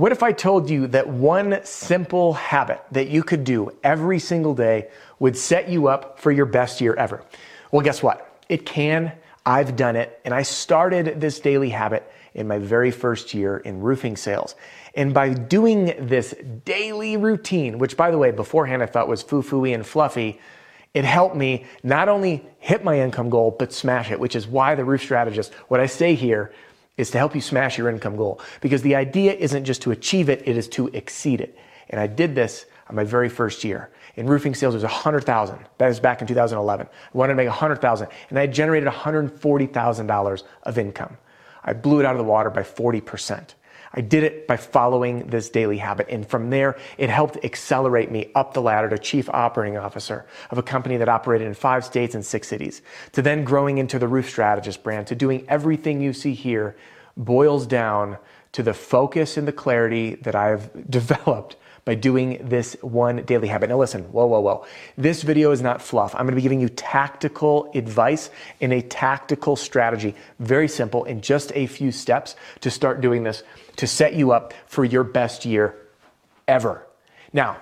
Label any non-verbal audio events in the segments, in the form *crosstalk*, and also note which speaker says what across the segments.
Speaker 1: What if I told you that one simple habit that you could do every single day would set you up for your best year ever? Well, guess what? It can. I've done it. And I started this daily habit in my very first year in roofing sales. And by doing this daily routine, which by the way, beforehand I thought was foo fooey and fluffy, it helped me not only hit my income goal, but smash it, which is why the roof strategist, what I say here, is to help you smash your income goal. Because the idea isn't just to achieve it, it is to exceed it. And I did this on my very first year. In roofing sales, it was 100,000. That was back in 2011. I wanted to make 100,000 and I generated $140,000 of income. I blew it out of the water by 40%. I did it by following this daily habit. And from there, it helped accelerate me up the ladder to chief operating officer of a company that operated in five states and six cities, to then growing into the roof strategist brand, to doing everything you see here boils down to the focus and the clarity that I've *laughs* developed by doing this one daily habit. Now listen, whoa, whoa, whoa. This video is not fluff. I'm going to be giving you tactical advice and a tactical strategy. Very simple in just a few steps to start doing this to set you up for your best year ever. Now,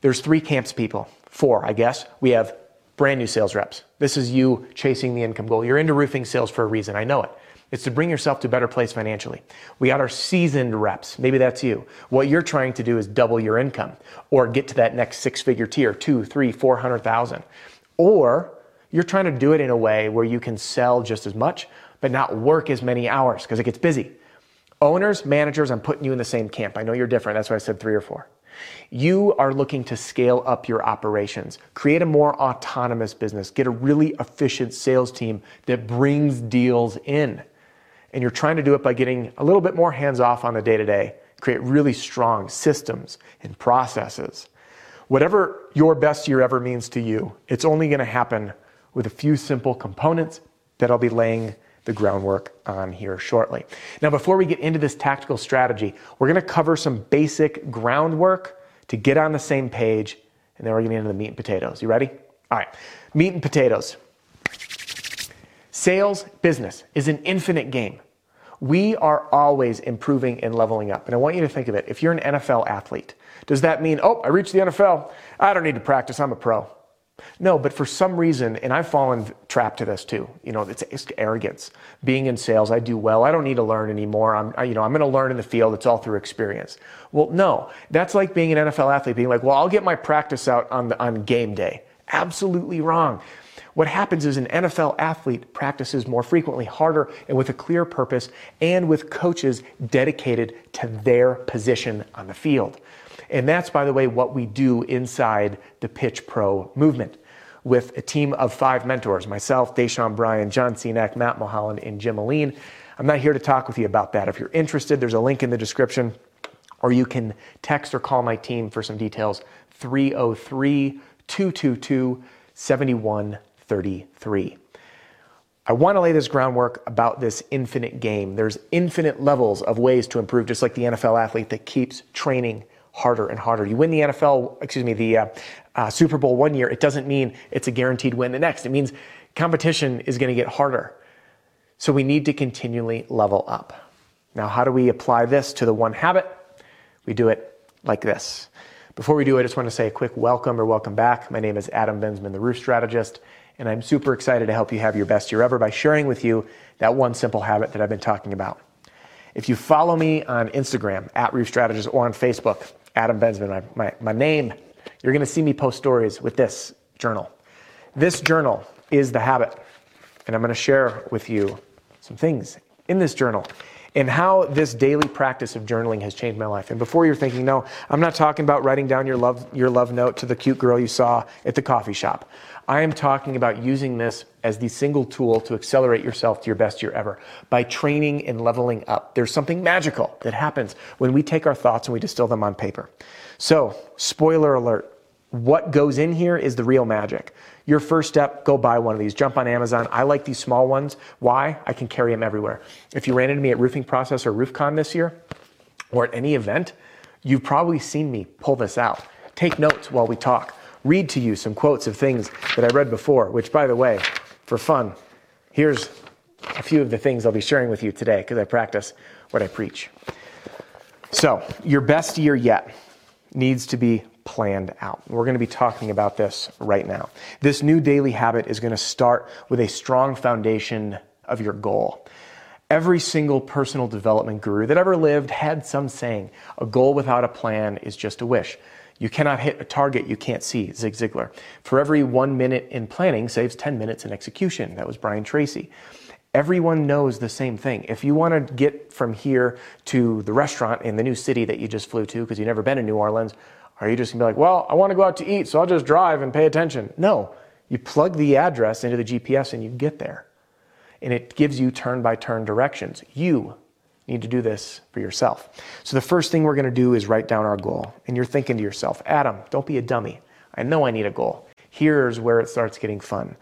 Speaker 1: there's three camps people. Four, I guess. We have brand new sales reps. This is you chasing the income goal. You're into roofing sales for a reason. I know it. It's to bring yourself to a better place financially. We got our seasoned reps. Maybe that's you. What you're trying to do is double your income or get to that next six figure tier, two, three, four hundred thousand. Or you're trying to do it in a way where you can sell just as much, but not work as many hours because it gets busy. Owners, managers, I'm putting you in the same camp. I know you're different. That's why I said three or four. You are looking to scale up your operations, create a more autonomous business, get a really efficient sales team that brings deals in and you're trying to do it by getting a little bit more hands off on the day to day, create really strong systems and processes. Whatever your best year ever means to you, it's only going to happen with a few simple components that I'll be laying the groundwork on here shortly. Now, before we get into this tactical strategy, we're going to cover some basic groundwork to get on the same page, and then we're going to get into the meat and potatoes. You ready? All right, meat and potatoes. Sales business is an infinite game. We are always improving and leveling up. And I want you to think of it. If you're an NFL athlete, does that mean, oh, I reached the NFL. I don't need to practice. I'm a pro. No, but for some reason, and I've fallen trapped to this too. You know, it's, it's arrogance. Being in sales, I do well. I don't need to learn anymore. I'm, I, you know, I'm going to learn in the field. It's all through experience. Well, no, that's like being an NFL athlete, being like, well, I'll get my practice out on the, on game day. Absolutely wrong. What happens is an NFL athlete practices more frequently, harder, and with a clear purpose, and with coaches dedicated to their position on the field. And that's, by the way, what we do inside the Pitch Pro movement with a team of five mentors myself, Deshaun Bryant, John Cenac, Matt Mulholland, and Jim Aline. I'm not here to talk with you about that. If you're interested, there's a link in the description, or you can text or call my team for some details 303 222 71 33. I want to lay this groundwork about this infinite game. There's infinite levels of ways to improve, just like the NFL athlete that keeps training harder and harder. You win the NFL, excuse me, the uh, uh, Super Bowl one year, it doesn't mean it's a guaranteed win the next. It means competition is going to get harder. So we need to continually level up. Now, how do we apply this to the one habit? We do it like this. Before we do I just want to say a quick welcome or welcome back. My name is Adam Bensman, the roof strategist. And I'm super excited to help you have your best year ever by sharing with you that one simple habit that I've been talking about. If you follow me on Instagram at Roof Strategist or on Facebook Adam Bensman, my, my, my name. You're going to see me post stories with this journal. This journal is the habit, and I'm going to share with you some things in this journal and how this daily practice of journaling has changed my life. And before you're thinking, no, I'm not talking about writing down your love, your love note to the cute girl you saw at the coffee shop. I am talking about using this as the single tool to accelerate yourself to your best year ever by training and leveling up. There's something magical that happens when we take our thoughts and we distill them on paper. So, spoiler alert, what goes in here is the real magic. Your first step, go buy one of these. Jump on Amazon. I like these small ones. Why? I can carry them everywhere. If you ran into me at Roofing Process or RoofCon this year, or at any event, you've probably seen me pull this out. Take notes while we talk read to you some quotes of things that I read before, which, by the way, for fun, here's a few of the things I'll be sharing with you today because I practice what I preach. So, your best year yet needs to be planned out. We're going to be talking about this right now. This new daily habit is going to start with a strong foundation of your goal. Every single personal development guru that ever lived had some saying a goal without a plan is just a wish. You cannot hit a target you can't see, Zig Ziglar. For every one minute in planning saves 10 minutes in execution. That was Brian Tracy. Everyone knows the same thing. If you want to get from here to the restaurant in the new city that you just flew to because you've never been in New Orleans, are you just to be like, well, I want to go out to eat, so I'll just drive and pay attention? No. You plug the address into the GPS and you get there. And it gives you turn by turn directions. You need to do this for yourself. So the first thing we're to do is write down our goal. And you're thinking to yourself, Adam, don't be a dummy. I know I need a goal. Here's where it starts getting fun.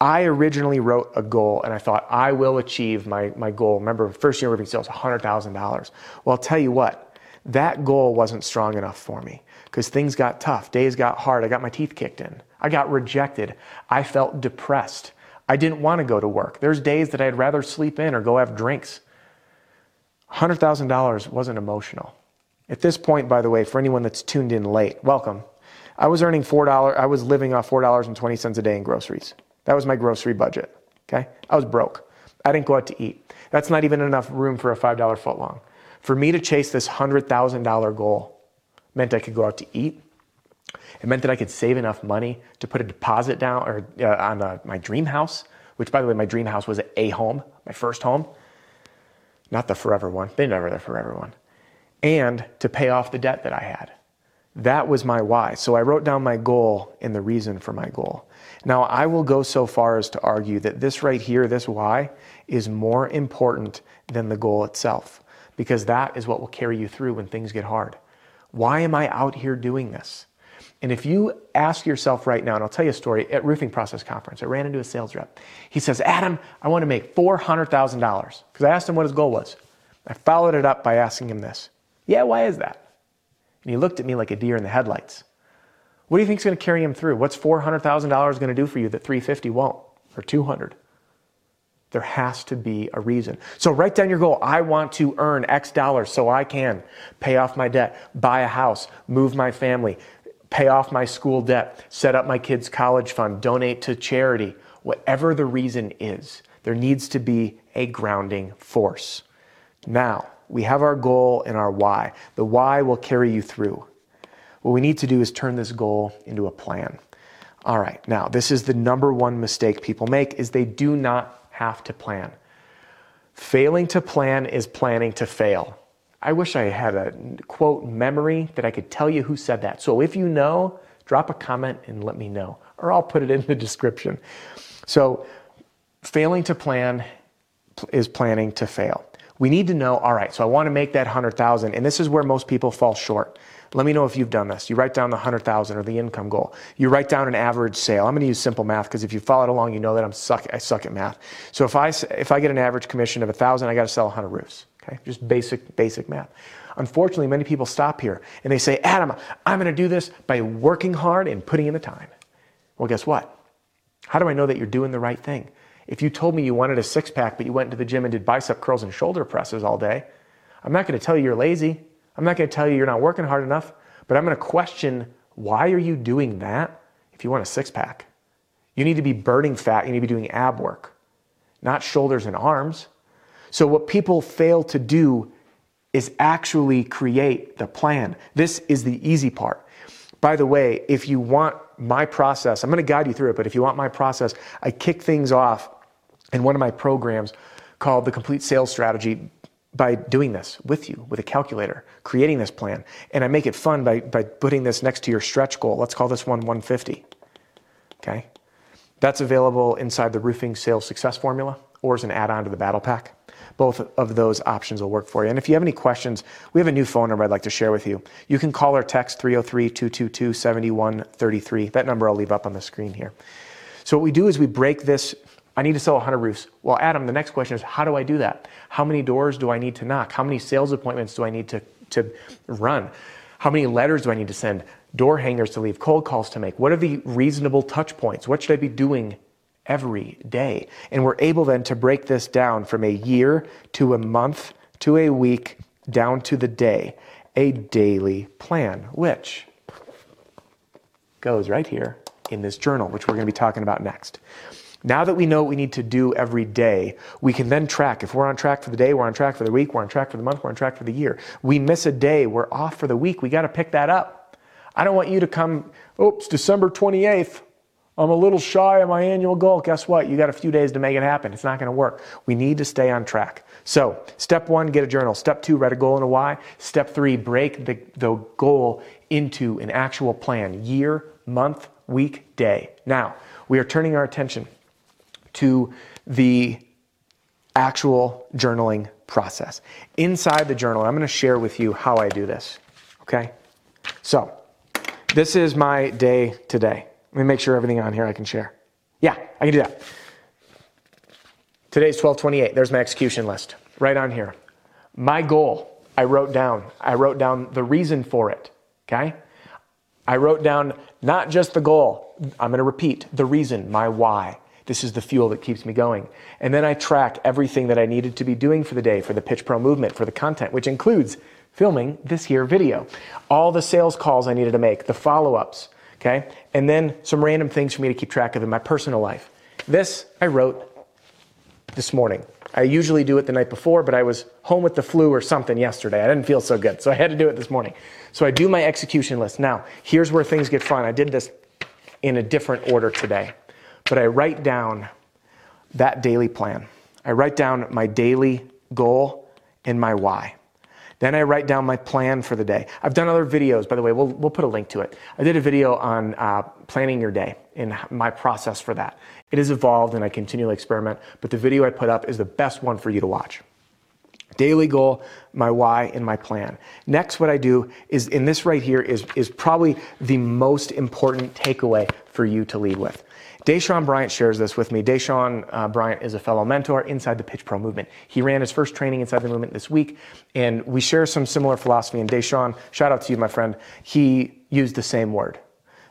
Speaker 1: I originally wrote a goal and I thought I will achieve my, my goal. Remember, first year roofing sales, $100,000. Well, I'll tell you what, that goal wasn't strong enough for me because things got tough. Days got hard. I got my teeth kicked in. I got rejected. I felt depressed. I didn't want to go to work. There's days that I'd rather sleep in or go have drinks $100,000 wasn't emotional. At this point, by the way, for anyone that's tuned in late, welcome. I was earning $4, I was living off $4.20 a day in groceries. That was my grocery budget. Okay? I was broke. I didn't go out to eat. That's not even enough room for a $5 footlong. For me to chase this $100,000 goal meant I could go out to eat. It meant that I could save enough money to put a deposit down or uh, on uh, my dream house, which by the way, my dream house was a home, my first home not the forever one, they never the forever one, and to pay off the debt that I had. That was my why. So I wrote down my goal and the reason for my goal. Now, I will go so far as to argue that this right here, this why, is more important than the goal itself, because that is what will carry you through when things get hard. Why am I out here doing this? And if you ask yourself right now, and I'll tell you a story at Roofing Process Conference, I ran into a sales rep. He says, Adam, I want to make $400,000. Because I asked him what his goal was. I followed it up by asking him this Yeah, why is that? And he looked at me like a deer in the headlights. What do you think is going to carry him through? What's $400,000 going to do for you that 350 won't or 200? There has to be a reason. So write down your goal. I want to earn X dollars so I can pay off my debt, buy a house, move my family, pay off my school debt, set up my kids' college fund, donate to charity, whatever the reason is, there needs to be a grounding force. Now, we have our goal and our why. The why will carry you through. What we need to do is turn this goal into a plan. All right, now this is the number one mistake people make is they do not have to plan. Failing to plan is planning to fail. I wish I had a quote memory that I could tell you who said that. So if you know, drop a comment and let me know, or I'll put it in the description. So, failing to plan is planning to fail. We need to know, all right, so I want to make that 100,000 and this is where most people fall short. Let me know if you've done this. You write down the 100,000 or the income goal. You write down an average sale. I'm going to use simple math because if you followed along, you know that I'm suck I suck at math. So if I if I get an average commission of 1,000, I got to sell 100 roofs. Okay, just basic, basic math. Unfortunately, many people stop here and they say, Adam, I'm going to do this by working hard and putting in the time. Well, guess what? How do I know that you're doing the right thing? If you told me you wanted a six pack, but you went into the gym and did bicep curls and shoulder presses all day, I'm not going to tell you you're lazy. I'm not going to tell you you're not working hard enough, but I'm going to question why are you doing that if you want a six pack? You need to be burning fat. You need to be doing ab work, not shoulders and arms. So, what people fail to do is actually create the plan. This is the easy part. By the way, if you want my process, I'm going to guide you through it, but if you want my process, I kick things off in one of my programs called the Complete Sales Strategy by doing this with you with a calculator, creating this plan. And I make it fun by, by putting this next to your stretch goal. Let's call this one 150. Okay? That's available inside the Roofing Sales Success Formula or as an add on to the Battle Pack. Both of those options will work for you. And if you have any questions, we have a new phone number I'd like to share with you. You can call or text 303 222 7133. That number I'll leave up on the screen here. So, what we do is we break this. I need to sell 100 roofs. Well, Adam, the next question is how do I do that? How many doors do I need to knock? How many sales appointments do I need to, to run? How many letters do I need to send? Door hangers to leave, cold calls to make? What are the reasonable touch points? What should I be doing every day. And we're able then to break this down from a year to a month to a week down to the day, a daily plan, which goes right here in this journal, which we're going to be talking about next. Now that we know what we need to do every day, we can then track. If we're on track for the day, we're on track for the week, we're on track for the month, we're on track for the year. We miss a day, we're off for the week. We got to pick that up. I don't want you to come, oops, December 28th. I'm a little shy of my annual goal. Guess what? You got a few days to make it happen. It's not going to work. We need to stay on track. So, step one, get a journal. Step two, write a goal and a why. Step three, break the, the goal into an actual plan year, month, week, day. Now, we are turning our attention to the actual journaling process. Inside the journal, I'm going to share with you how I do this. Okay? So, this is my day today. Let me make sure everything on here I can share. Yeah, I can do that. Today's 1228. There's my execution list right on here. My goal, I wrote down. I wrote down the reason for it. Okay? I wrote down not just the goal. I'm going to repeat the reason, my why. This is the fuel that keeps me going. And then I track everything that I needed to be doing for the day, for the Pitch Pro movement, for the content, which includes filming this here video. All the sales calls I needed to make, the follow ups, okay? And then some random things for me to keep track of in my personal life. This I wrote this morning. I usually do it the night before, but I was home with the flu or something yesterday. I didn't feel so good, so I had to do it this morning. So I do my execution list. Now, here's where things get fun. I did this in a different order today, but I write down that daily plan. I write down my daily goal and my why. Then I write down my plan for the day. I've done other videos, by the way, we'll, we'll put a link to it. I did a video on uh, planning your day and my process for that. It has evolved and I continually experiment, but the video I put up is the best one for you to watch. Daily goal, my why, and my plan. Next, what I do is, in this right here, is, is probably the most important takeaway for you to lead with. Deshaun Bryant shares this with me. Deshaun uh, Bryant is a fellow mentor inside the Pitch Pro movement. He ran his first training inside the movement this week, and we share some similar philosophy. And Deshaun, shout out to you, my friend. He used the same word.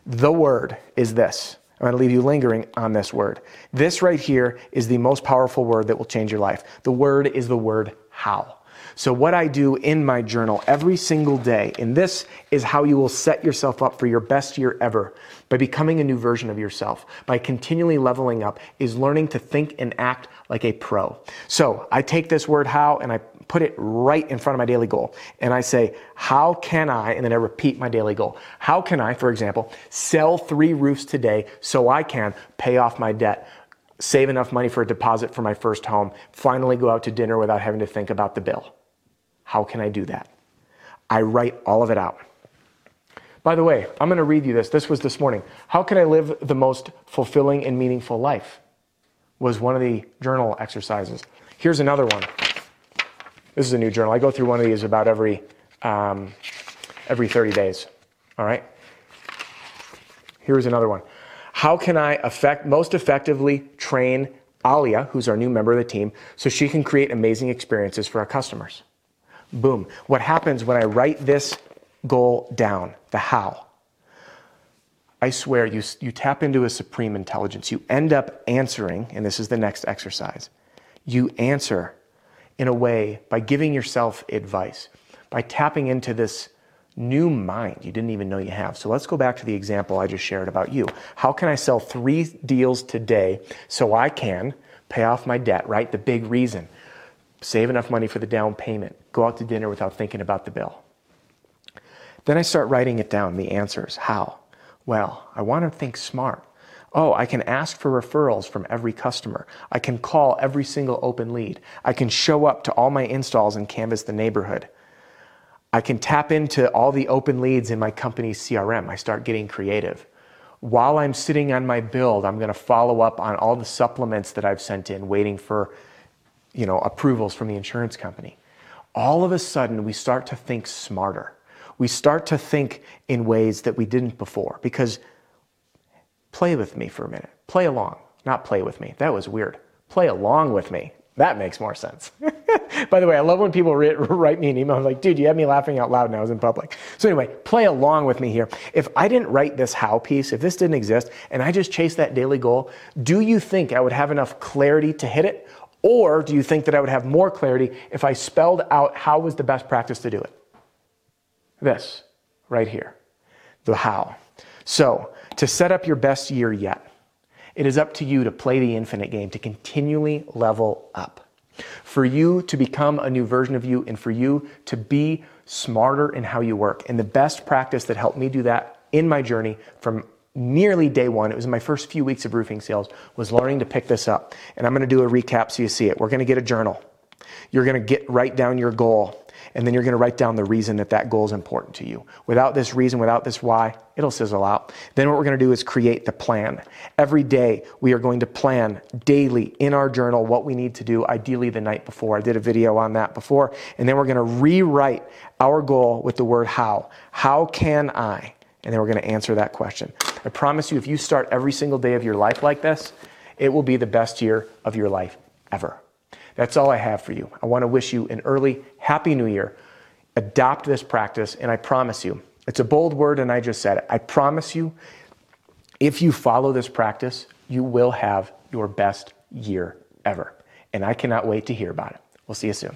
Speaker 1: The word is this. I'm going to leave you lingering on this word. This right here is the most powerful word that will change your life. The word is the word how. So, what I do in my journal every single day, and this is how you will set yourself up for your best year ever by becoming a new version of yourself, by continually leveling up, is learning to think and act like a pro. So, I take this word how and I put it right in front of my daily goal. And I say, how can I, and then I repeat my daily goal. How can I, for example, sell three roofs today so I can pay off my debt? Save enough money for a deposit for my first home, finally go out to dinner without having to think about the bill. How can I do that? I write all of it out. By the way, I'm going to read you this. This was this morning. How can I live the most fulfilling and meaningful life? Was one of the journal exercises. Here's another one. This is a new journal. I go through one of these about every um, every 30 days. All right. Here's another one. How can I effect, most effectively train Alia, who's our new member of the team, so she can create amazing experiences for our customers? Boom. What happens when I write this goal down, the how? I swear you, you tap into a supreme intelligence. You end up answering, and this is the next exercise. You answer in a way by giving yourself advice, by tapping into this new mind you didn't even know you have. So let's go back to the example I just shared about you. How can I sell three deals today so I can pay off my debt, right? The big reason save enough money for the down payment, go out to dinner without thinking about the bill. Then I start writing it down, the answers. How? Well, I want to think smart. Oh, I can ask for referrals from every customer. I can call every single open lead. I can show up to all my installs and canvas the neighborhood. I can tap into all the open leads in my company's CRM. I start getting creative. While I'm sitting on my build, I'm going to follow up on all the supplements that I've sent in, waiting for you know, approvals from the insurance company. All of a sudden, we start to think smarter. We start to think in ways that we didn't before because play with me for a minute. Play along, not play with me. That was weird. Play along with me. That makes more sense. *laughs* By the way, I love when people write me an email. I'm like, dude, you had me laughing out loud now I was in public. So, anyway, play along with me here. If I didn't write this how piece, if this didn't exist, and I just chased that daily goal, do you think I would have enough clarity to hit it? Or do you think that I would have more clarity if I spelled out how was the best practice to do it? This, right here, the how. So, to set up your best year yet, it is up to you to play the infinite game, to continually level up. For you to become a new version of you and for you to be smarter in how you work. And the best practice that helped me do that in my journey from nearly day one, it was my first few weeks of roofing sales, was learning to pick this up. And I'm going to do a recap so you see it. We're going to get a journal. You're going to get write down your goal, and then you're going to write down the reason that that goal is important to you. Without this reason, without this why, it'll sizzle out. Then what we're going to do is create the plan. Every day, we are going to plan daily in our journal what we need to do, ideally the night before. I did a video on that before. And then we're going to rewrite our goal with the word how. How can I? And then we're going to answer that question. I promise you, if you start every single day of your life like this, it will be the best year of your life ever. That's all I have for you. I want to wish you an early, happy new year. Adopt this practice, and I promise you, it's a bold word, and I just said it. I promise you, if you follow this practice, you will have your best year ever. And I cannot wait to hear about it. We'll see you soon.